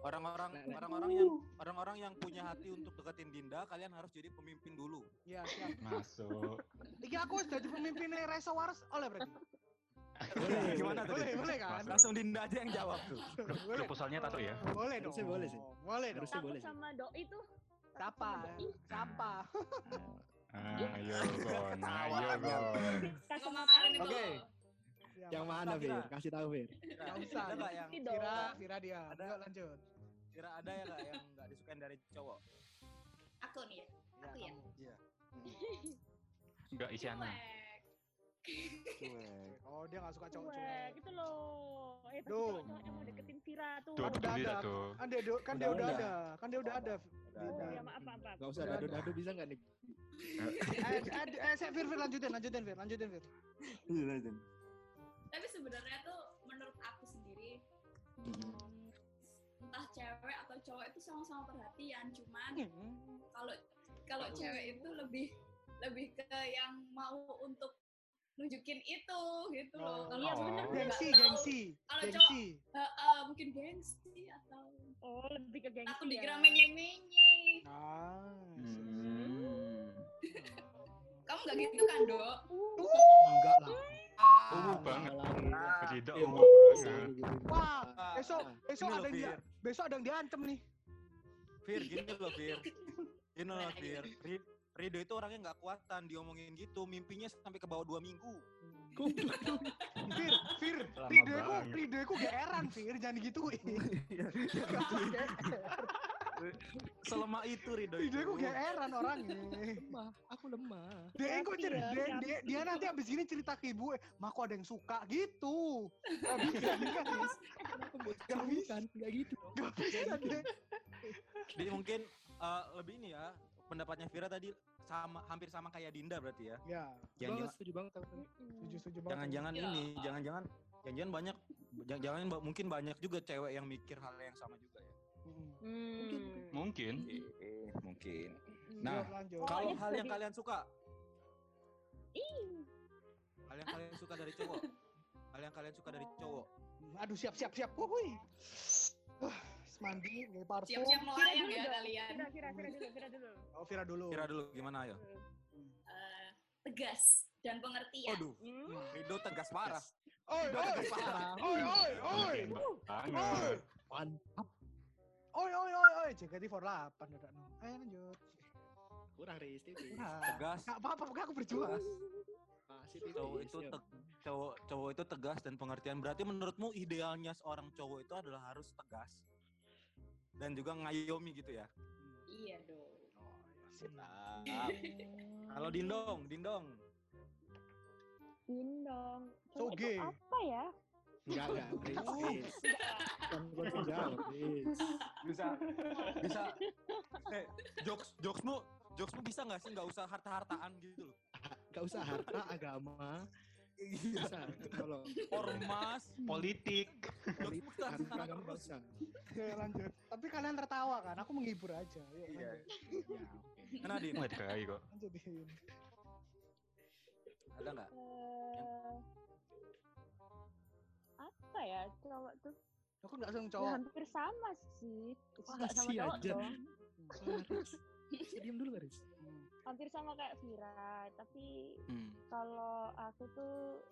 orang-orang Nah, orang-orang yang orang-orang yang punya hati untuk deketin Dinda, kalian harus jadi pemimpin dulu. Iya, siap. masuk. Iki aku jadi pemimpinnya Resa Waras oleh berarti. Boleh, Gimana tuh? Boleh, boleh kan? Masuk. Langsung Dinda aja yang jawab tuh. Boleh. Proposalnya tato ya. Boleh dong. Harusnya boleh sih. Boleh dong. Takut boleh sih. sama doi itu Siapa? Siapa? Ayo Gon, Tawa ayo. Gon. kemarin itu Oke. Loh. Ya, Yang mana. Fir? Kasih tahu, Fir. Nggak usah. Ada yang dong. Vira dia. Ada. Yuk lanjut. Kira ada ya nggak yang nggak disukain dari cowok? Aku nih ya. Aku ya. Iya. Enggak Isyana. Cuek. Cuek. Oh, dia gak suka Cuek cowok-cowok. gitu loh. Eh, pasti cowok-cowok yang mau deketin Vira tuh. Tuh, Kan udah ada. tuh. Kan dia, kan dia Udah udah ada. ada. Kan dia udah ada. Oh, ya maaf, maaf, maaf. Gak usah dadu-dadu bisa nggak nih? Eh, eh, eh, saya Fir, Fir, lanjutin, lanjutin, Fir, lanjutin, Fir. Iya, lanjut. Tapi sebenarnya tuh menurut aku sendiri hmm, entah cewek atau cowok itu sama-sama perhatian, cuman kalau kalau cewek itu lebih lebih ke yang mau untuk nunjukin itu gitu loh. Oh. Kalau Iya, cowok bener, nggak Gengsi, tahu. gengsi, Kalau gengsi. Eh, eh, mungkin gengsi atau Oh, lebih ke gengsi ya. dikira menye-menye. Nice. Hmm. Kamu nggak gitu kan, Dok? Enggak lah. Ungu banget. Lagi. Ridho Iya, ungu mau banget. Wah, Ah, besok, besok Ini ada yang dia, besok ada yang diancem nih. Fir, gini loh Fir. Gini loh Fir. Ri- Rido itu orangnya nggak kuatan diomongin gitu, mimpinya sampai ke bawah dua minggu. Fir, Fir, Lama Rideku, banget. Rideku geeran, Fir, jangan digituin. Selemah itu Rido itu. Rideku geeran orangnya. Lemah, aku lemah. Dia kok Hati cer- ya, dia, dia, dia nanti abis ini cerita ke ibu, eh, mah kok ada yang suka gitu. Gak bisa, dia Kenapa buat Gak kamu bisa. kan? Gak gitu gak bisa dia. Jadi mungkin eh, lebih ini ya pendapatnya Vira tadi sama hampir sama kayak Dinda berarti ya. Ya, Jangan-jangan Banget, setuju banget aku. setuju setuju banget. jangan-jangan Ya. ini, jangan-jangan jangan-jangan banyak jangan-jangan ba- mungkin banyak juga cewek yang mikir hal yang sama juga ya. Mm-mm. Hmm. Mungkin. Eh, mungkin. Lanjut, Nah, lanjut. Oh, Kalau iya, hal yang kalian suka, Ih, hal yang kalian suka dari cowok, hal yang kalian suka dari cowok. Aduh, siap siap siap. Wuih. Wah, mandi, pakai parfum. Siap-siap melayang dulu ya kalian. Vira, Vira, Vira dulu, Vira dulu. Oh, Vira dulu. Kira dulu gimana ayo? Eh, tegas dan pengertian. Waduh, Hmm. Rido tegas parah. Oi, oi, Parah. oi, oi, oi. Mungkin. Mantap. Oi, oi, oi, oi. JKT 48 udah no. Ayo lanjut. Kurang Riz, tipis. Nah, Tegas. Gak apa-apa, pokoknya aku berjuang. Masih tipis. Cowok itu Siap. te- cowok cowok itu tegas dan pengertian. Berarti menurutmu idealnya seorang cowok itu adalah harus tegas dan juga ngayomi gitu ya? Iya dong. Siap. Halo Dindong, Dindong. Dindong. So Cowok gay. itu apa ya? Enggak, enggak. Riz. Kan gue Riz. Bisa bisa eh jokes jokesmu jokesmu bisa nggak sih nggak usah harta-hartaan gitu loh. Gak usah harta, agama. Bisa. Kalau Ormas, Politik. politik, harta, agama gak usah. Oke, lanjut. Tapi kalian tertawa kan? Aku menghibur aja. Yuk, Iya. lanjut. Ya, oke. Mana Din? Nggak dikai kok. Lanjutin. Ada nggak? Eh, apa ya cowok tuh? Aku nggak Ya, cowok. hampir sama sih. Nggak sama cowok aja. dong. Diam dulu gak, Riz? Hampir sama kayak Vira, tapi Hmm. kalau aku tuh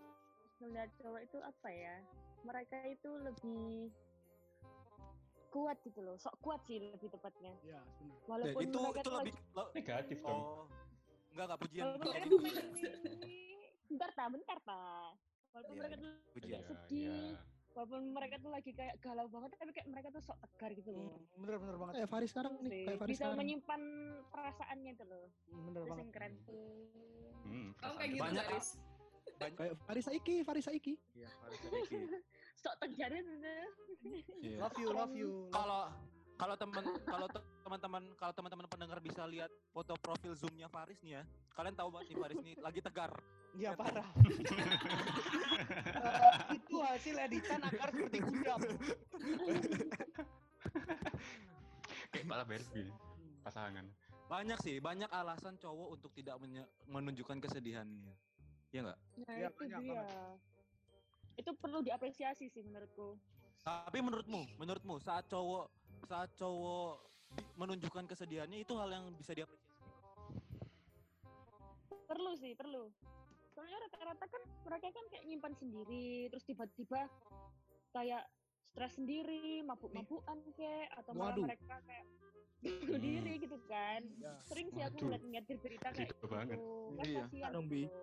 melihat cowok itu apa ya? Mereka itu lebih kuat gitu loh, sok kuat sih lebih tepatnya. Ya, benar. Eh, Walaupun itu mereka itu tuh lebih Negatif dong. oh enggak enggak pujian walaupun mereka bentar ta, bentar ta. Walaupun Iya, mereka iya. tuh pujian. kayak Iya, sedih, iya. Walaupun mereka tuh lagi kayak galau banget, tapi kayak mereka tuh sok tegar gitu loh. Hmm, Bener bener banget. Kayak Faris sekarang nih, kayak Faris bisa sekarang. menyimpan perasaannya tuh loh. Hmm, Bener Terus banget. yang keren tuh. Hmm, kayak gitu Banyak, Garis. Kayak Faris Saiki, Faris Saiki. Iya, harus sedikit. Sok tegar itu tuh. Iya. Love you, love you. Kalau kalau teman kalau te- teman-teman kalau teman-teman pendengar bisa lihat foto profil zoomnya Faris nih ya, kalian tahu banget nih Faris nih lagi tegar. Iya parah. Eh, itu hasil editan agar seperti gundam. Kayak pala Barbie. Pasangan. Banyak sih, banyak alasan cowok untuk tidak menunjukkan kesedihannya. Iya enggak? Nah, Iya, itu banyak dia. banget. Itu perlu diapresiasi sih menurutku. Tapi menurutmu, menurutmu saat cowok saat cowok menunjukkan kesedihannya itu hal yang bisa diapresiasi. Perlu sih, perlu. Soalnya rata-rata kan mereka kan kayak nyimpan sendiri, terus tiba-tiba kayak stres sendiri, mabuk-mabukan kek, atau malah Waduh. mereka kayak bunuh Hmm. diri gitu kan. Ya. Sering sih aku Waduh. ngeliat-ngeliat berita kayak Gitu gitu. banget. Kan Iya. kasihan Dong, Bi. gitu.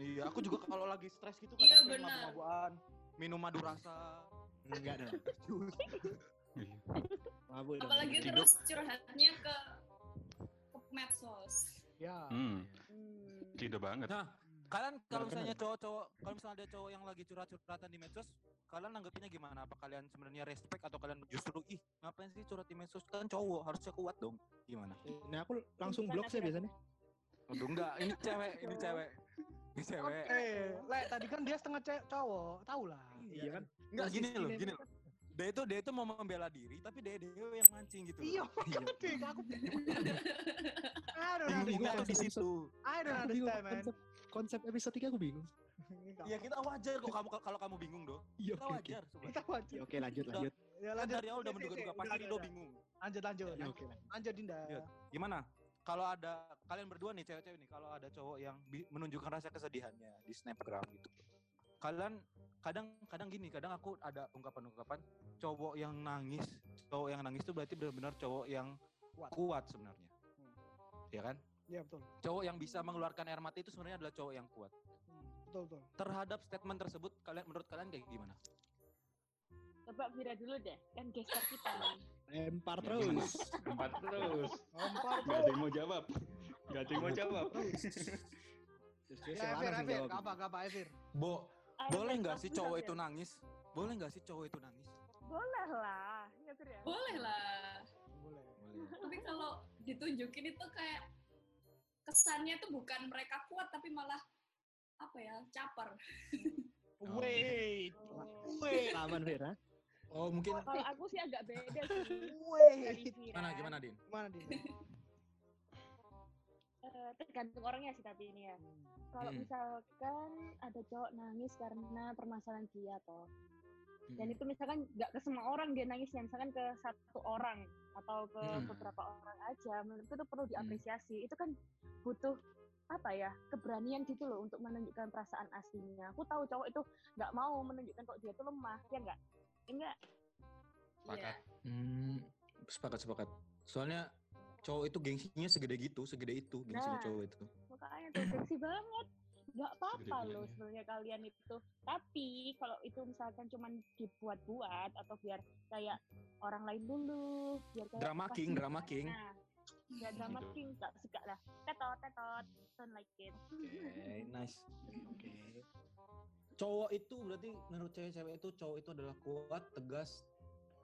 Iya, aku juga kalau lagi stres gitu Iya, kadang kayak benar. mabuk-mabukan, minum madu rasa. Enggak dong. Iya. Mabuk dong. Apalagi Hidup. terus curhatnya ke ke medsos. Ya. Hmm, Hmm. Ridho banget. Nah, kalian kalau misalnya cowok-cowok, kalau misalnya ada cowok yang lagi curhat-curhatan di medsos, kalian nanggepinnya gimana? Apa kalian sebenarnya respect atau kalian justru ih ngapain sih curhat di medsos? Kan cowok harusnya kuat dong. Gimana? Nah aku langsung blok sih nanti biasanya. Aduh enggak, ini cewek, ini cewek. Ini cewek. Eh, le, tadi kan dia setengah ce- cowok, tau lah. Iya kan? Enggak gini loh, gini loh. Dia itu dia itu mau membela diri, tapi dia dia yang mancing gitu. Iya, makanya aku. I don't Bingung di situ. I don't Aku bingung understand, man. Konsep, episode 3 aku bingung. Ya kita wajar kok kamu kalau kamu bingung dong. Iya Kita wajar. Sobat. Kita wajib. Ya, Oke lanjut Udah. lanjut. Ya Kan lanjut. dari awal udah menduga-duga pasti udah. bingung. Lanjut, lanjut. Ya, oke lanjut. Lanjut, Dinda. Iya. Gimana? Kalau ada kalian berdua nih cewek-cewek nih, kalau ada cowok yang menunjukkan rasa kesedihannya di snapgram gitu. Kalian kadang kadang gini, kadang aku ada ungkapan-ungkapan cowok yang nangis, cowok yang nangis itu berarti benar-benar cowok yang Kuat. kuat, sebenarnya. Hmm. Ya kan? Iya, betul. Cowok yang bisa mengeluarkan air mata itu sebenarnya adalah cowok yang kuat. Hmm, Betul, betul. Terhadap statement tersebut kalian menurut kalian kayak gimana? Coba Vira dulu deh, kan gestar kita nih. Lempar Ya, terus. gimana? Empat terus. Lempar, Gak ada yang mau jawab. Gak ada yang mau jawab. Terus Ya, Evir, Evir. jawab. Apa, apa, Evir? Bo, Ayo, boleh nggak sih cowok itu nangis? Boleh nggak sih cowok itu nangis? Boleh lah, ya. Boleh lah. Boleh. Boleh. Tapi kalau ditunjukin itu kayak kesannya tuh bukan mereka kuat tapi malah apa ya caper. Oh. Wait. Oh. Wait. Aman Vera. Oh mungkin Kalau aku sih agak beda sih. Wait. Gimana gimana Din? Gimana, Dinda? Eh, tergantung orangnya sih tapi ini ya. Kalau Hmm. misalkan ada cowok nangis karena permasalahan dia toh. Dan Hmm. itu misalkan nggak ke semua orang dia nangisnya, misalkan ke satu orang atau ke Hmm. beberapa orang aja, menurutku itu perlu diapresiasi. Itu kan butuh apa ya keberanian gitu loh untuk menunjukkan perasaan aslinya. Aku tahu cowok itu nggak mau menunjukkan kok dia tuh lemah, ya nggak? Enggak. Sepakat. Hmm, sepakat sepakat. Soalnya cowok itu gengsinya segede gitu, segede itu gengsinya Nah. cowok itu. Makanya tuh seksi banget. Nggak apa-apa loh sebenarnya kalian itu. Tapi kalau itu misalkan cuman dibuat-buat atau biar kayak orang lain dulu, biar kayak Drama king, drama king. Nah, nggak drama Betul. king, nggak suka lah. Tetot, tetot, don't like it. Oke, nice. Oke. Cowok itu berarti menurut cewek-cewek itu cowok itu adalah kuat, tegas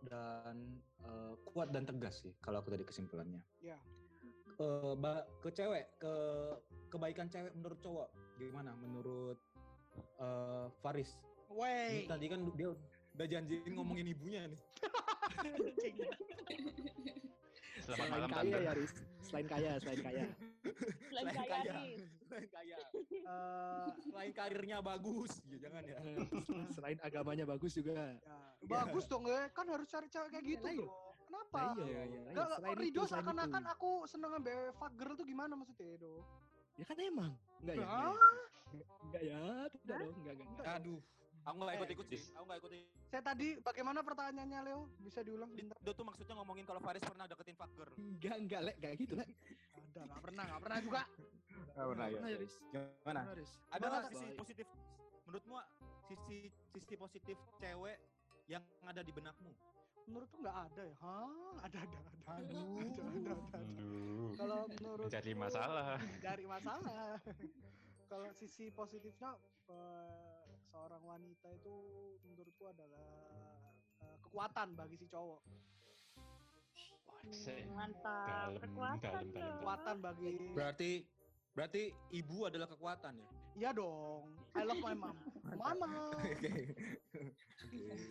dan eh, kuat dan tegas sih kalau aku tadi kesimpulannya. Iya. Eh, ba- ke cewek, ke kebaikan cewek menurut cowok gimana? Menurut eh, Faris? Ini Wait. tadi kan dia udah janjiin ngomongin ibunya nih. Selamat Selain malam kaya Tante. ya Riz. Selain kaya, selain kaya. Selain Selain kaya kaya. Selain kaya. Eh, Selain karirnya bagus, ya jangan ya. Selain agamanya bagus juga. ya, bagus dong ya. Kan harus cari cewek kayak gitu iya. loh. Kenapa? Nah, iya, iya, iya. Kok Selain Rido itu, seakan-akan itu. aku seneng ngambil fuck girl tuh gimana maksudnya Do? Ya kan emang. Enggak ya? Enggak ya? Tidak dong, enggak enggak. enggak. Aduh, aku nggak Eh, ikut-ikut sih. Aku nggak ikut. saya tadi bagaimana pertanyaannya Leo? Bisa diulang? Dia tuh maksudnya ngomongin kalau Faris pernah deketin fucker. Enggak, enggak, Lek. Enggak gitu, Lek. Ada, nggak pernah, nggak pernah juga. Enggak pernah ya. Gimana? Ada nggak sisi positif? Menurutmu sisi sisi positif cewek yang ada di benakmu? Menurutku nggak ada ya? Hah? Ada, ada, ada. Aduh. Ada, ada, ada. Kalau menurut Cari masalah. Cari masalah. Kalau sisi positifnya eh, seorang wanita itu menurutku adalah eh, kekuatan bagi si cowok. Mantap. Kekuatan. Kekuatan bagi Berarti berarti ibu adalah kekuatan ya? Iya dong. I love my mom. Mama.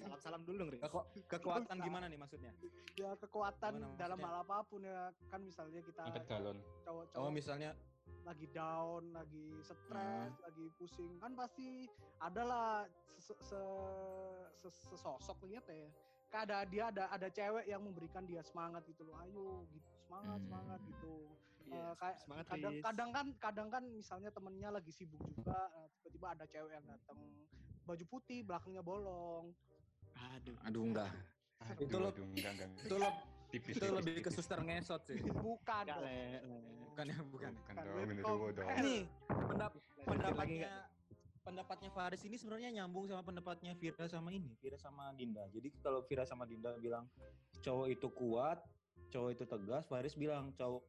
Salam-salam dulu dong, Riz. Keku- kekuatan gimana nih maksudnya? Ya kekuatan Gimana dalam maksudnya? hal apa pun ya. Kan misalnya kita Angkat galon. cowok-cowok Oh, misalnya lagi down, lagi stres, lagi pusing, kan pasti adalah se- se- se- sesosok lihat ya. Kayak ada dia ada ada cewek yang memberikan dia semangat gitu loh. Ayo gitu, semangat, Hmm. semangat gitu. Iya, Eh, kayak semangat, kadang Riz. kadang kan kadang kan misalnya temennya lagi sibuk juga, eh, tiba-tiba ada cewek yang datang baju putih, belakangnya bolong. Aduh. aduh enggak. Aduh, Itu lo- aduh, enggak, enggak. Itu le- Tipis, itu tipis, lebih ke tipis. suster ngesot sih. Bukan. Bukan ya, bukan. Bukan Kan dong, ini dong. Nih, pendap pendapatnya pendapatnya Faris ini sebenarnya nyambung sama pendapatnya Vira sama ini, Vira sama Dinda. Jadi kalau Vira sama Dinda bilang cowok itu kuat, cowok itu tegas, Faris bilang cowok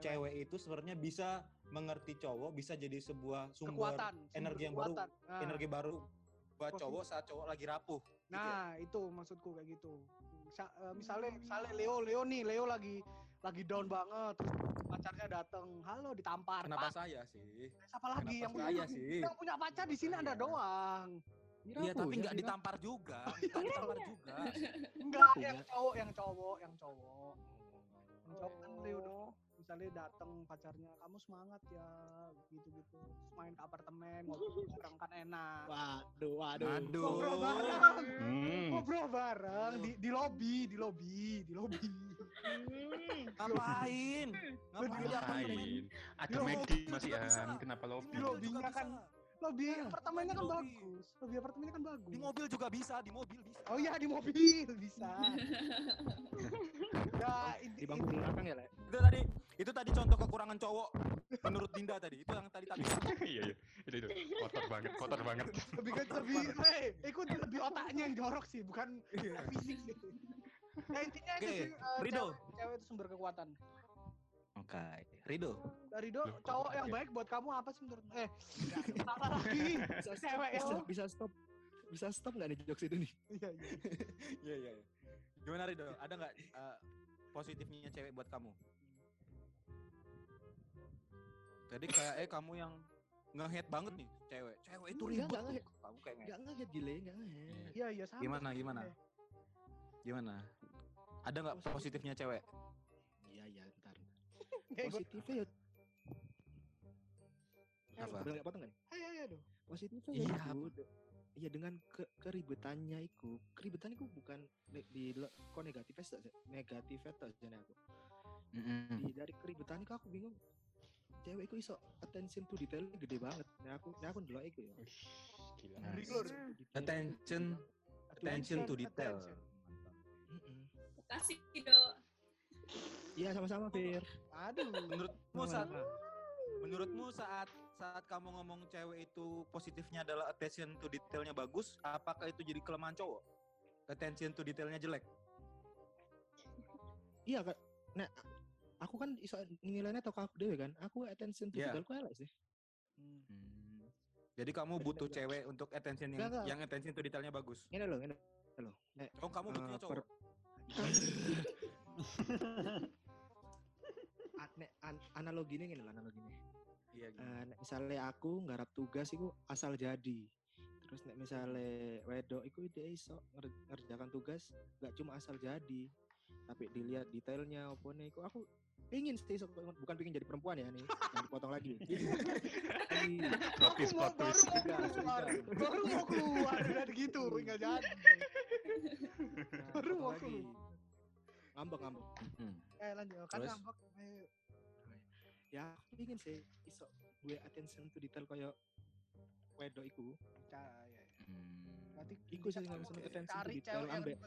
cewek itu sebenarnya bisa mengerti cowok, bisa jadi sebuah sumber kekuatan sumber energi yang baru, kekuatan. Nah, energi baru buat Positif. cowok saat cowok lagi rapuh. gitu ya. Nah, itu maksudku kayak gitu. Sa- eh, misalnya misalnya Leo Leo nih, Leo lagi lagi down banget terus pacarnya datang, "Halo, ditampar." Kenapa Pak. saya sih? Siapa lagi kenapa yang punya saya sih? yang punya pacar di sini ada Saya. doang. Iya, tapi nggak ditampar juga, nggak ditampar juga. Enggak, yang cowok, yang cowok, yang cowok. Yang cowok kan Leo dong. Misalnya datang pacarnya, kamu semangat ya, gitu-gitu. Terus main ke apartemen, ngobrol bareng kan enak. Waduh, waduh. Aduh. Ngobrol bareng, Hmm. ngobrol bareng di di lobi, di lobi, di lobi. Hmm. Ngapain? Ngapain? Ada Di McD lobby masih an, kenapa lobby? Di kan Lobi apartemennya kan lobi. bagus. Lobi apartemennya kan bagus. Di mobil juga bisa, di mobil bisa. Oh iya di mobil bisa. ya inti, Di bangku belakang ya, Le? Itu tadi, itu tadi contoh kekurangan cowok menurut Dinda tadi. Itu yang tadi tadi. Iya, iya. Itu itu. Kotor banget, kotor banget. lebih ke lebih eh ikut lebih otaknya yang jorok sih bukan fisik sih. Ya intinya itu sih eh, Rido. cewek, cewek itu sumber kekuatan. Oke, Rido. Dari do Loh, kok cowok yang baik buat kamu apa sih menurut Eh, apa lagi? Cewek Bisa, itu. bisa stop. Bisa stop nggak nih jokes itu nih? Iya, iya. Iya, iya. iya. Gimana Rido? Ada nggak eh, positifnya cewek buat kamu? Jadi kayak eh kamu yang nge-hate banget nih cewek. Cewek itu Enggak, ribet. enggak nge-hate. Kamu kayak. Enggak ngehead gile, enggak ngehead. Iya, iya sama. Gimana, gimana? Eh, Gimana? Ada nggak Positif. positifnya cewek? Iya, iya, ntar. Positifnya ya, Apa? udah nggak potong kan? Ayo, ayo dong. Positifnya Iya, ya Iya dengan ke keribetannya itu, keribetan itu bukan ne- di le- kok negatifnya sih, negatifnya tuh jadi aku. Di dari keribetan itu aku bingung. Cewek itu iso attention to detail gede banget. Nah aku, nah aku dulu itu ya. Gila. Nah, Ngeri. Attention, attention to detail. Kasih dong. Iya sama-sama Fir. Aduh. Menurutmu saat menurutmu saat saat kamu ngomong cewek itu positifnya adalah attention to detailnya bagus, apakah itu jadi kelemahan cowok? Attention to detailnya jelek. Iya kak. Nah aku kan iso nilainya tau aku dewe kan. Aku attention to Iya. detail ku elek sih. Hmm. Jadi kamu butuh bener. cewek untuk attention yang enggak. yang attention to detailnya bagus. Ini loh, ini loh. Oh, kamu eh, butuhnya cowok. per- A- nek an- analoginya gini loh analoginya. Iya, gitu. Eh, nek misalnya aku nggarap tugas iku asal jadi. Terus nek misalnya wedok iku dia iso nger- ngerjakan tugas gak cuma asal jadi, tapi dilihat detailnya apa nih iku aku pingin sih bukan pingin jadi perempuan ya nih. Jangan dipotong lagi. Aku mau baru mau keluar, baru mau keluar dari gitu, enggak jadi. Nah, Baru mau keluar. Ngambek ngambek. Hmm. Eh lanjut, kan Terus? ngambek. Ya aku pingin sih iso gue attention to detail koyo wedok iku. Ya, ya. Hmm. Berarti Iku sih yang attention to detail yang ambek.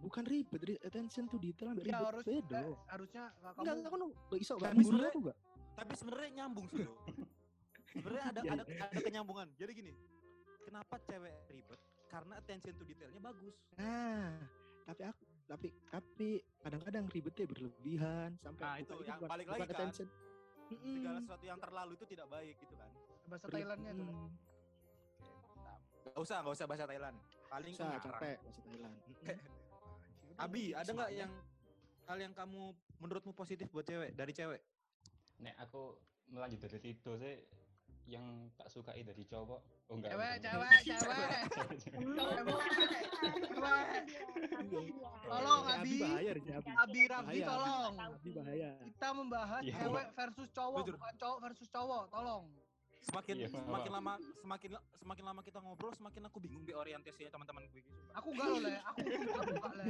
Bukan ribet ri- attention to detail ambek Ya ribet harus beda. eh, harusnya nggak Enggak, kamu enggak kan gak iso Tapi sebenarnya- aku. Tapi sebenarnya nyambung sih loh. Sebenarnya ada Iya, ada ada kenyambungan. Jadi gini, kenapa cewek ribet? Karena attention to detailnya bagus. Nah, tapi aku tapi tapi kadang-kadang ribetnya berlebihan sampai Nah, itu itu yang bukan- balik bukan lagi kan. attention. Segala sesuatu yang terlalu itu tidak baik gitu kan. bahasa Thailandnya tuh. Mm. Gak usah, gak usah bahasa Thailand. Paling Bisa ngarang. capek bahasa Thailand. Abi, ada nggak yang hal yang kamu menurutmu positif buat cewek dari cewek? Nek aku melanjut dari itu sih yang tak sukai dari cowok. Oh enggak. Cewek, cewek, cewek. Cewek. Tolong, Abi. Abi. Abi. tolong. Abi bahaya. Kita membahas Iya. cewek versus cowok, bukan cowok versus cowok. Tolong. Semakin Iya, semakin lama semakin semakin lama kita ngobrol, semakin aku bingung deh orientasinya teman-teman gue gitu. Aku enggak loh, Le. Aku enggak, Le.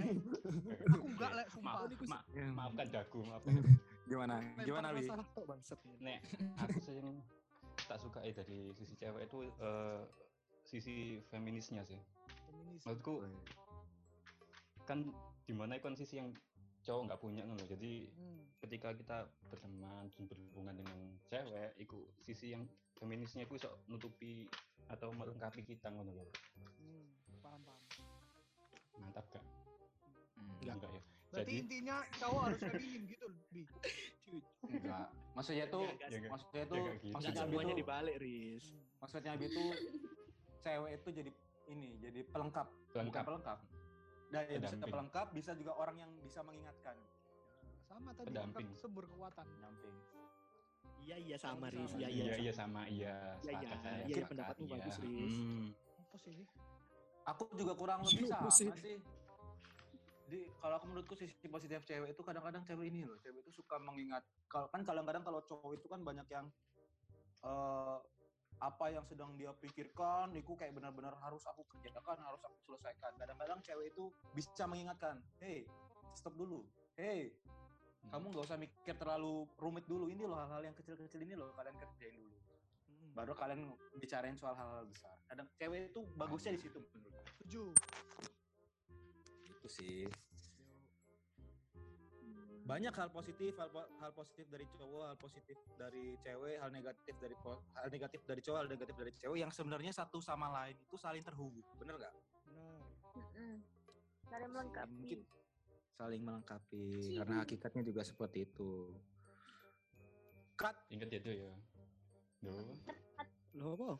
Aku enggak, Le, sumpah. Maaf, ma- maafkan dagu, maafkan. Gimana? Gimana, Bi? bangsat. Nek aku sih yang tak sukai dari sisi cewek itu eh, sisi feminisnya sih. Feminis. Menurutku kan di mana kan sisi yang cowok nggak punya ngono jadi Hmm. ketika kita berteman dan berhubungan dengan cewek itu sisi yang feminisnya itu sok nutupi atau melengkapi kita ngono loh Hmm. Paham paham. mantap gak Enggak. enggak ya Berarti jadi intinya cowok harus feminin gitu, Bi. Enggak. Maksudnya tuh, enggak. maksudnya tuh, Enggak gitu. Maksudnya Abi semuanya tuh, dibalik, Riz. Maksudnya Abi tuh cewek itu jadi ini, jadi pelengkap, bukan Pelengkap. Dan ya, bisa pelengkap, bisa juga orang yang bisa mengingatkan. Sama tadi Pendamping. lengkap sumber kekuatan. Nyamping. Iya, iya sama, Sama. Riz. Iya, iya iya. iya sama iya Iya, iya. Iya, iya, pendapatmu iya. bagus, Riz. Hmm. Apa sih? Aku juga kurang lebih sama sih. Jadi kalau aku menurutku sisi positif cewek itu kadang-kadang cewek ini loh, cewek itu suka mengingat. Kalau kan kadang-kadang kalau cowok itu kan banyak yang eh apa yang sedang dia pikirkan, itu kayak benar-benar harus aku kerjakan, harus aku selesaikan. Kadang-kadang cewek itu bisa mengingatkan, hey, stop dulu, hey, kamu nggak usah mikir terlalu rumit dulu. Ini loh hal-hal yang kecil-kecil ini loh kalian kerjain dulu. Hmm. Baru kalian bicarain soal hal-hal besar. Kadang cewek itu bagusnya di situ menurut aku. Setuju. Itu sih. Banyak hal positif, hal, hal positif dari cowok, hal positif dari cewek, hal negatif dari hal negatif dari cowok, hal negatif dari cewek yang sebenarnya satu sama lain itu saling terhubung. Bener nggak? Benar. Saling melengkapi. Mungkin saling melengkapi karena hakikatnya juga seperti itu. Cut. ingat itu ya Duh. Loh, apa?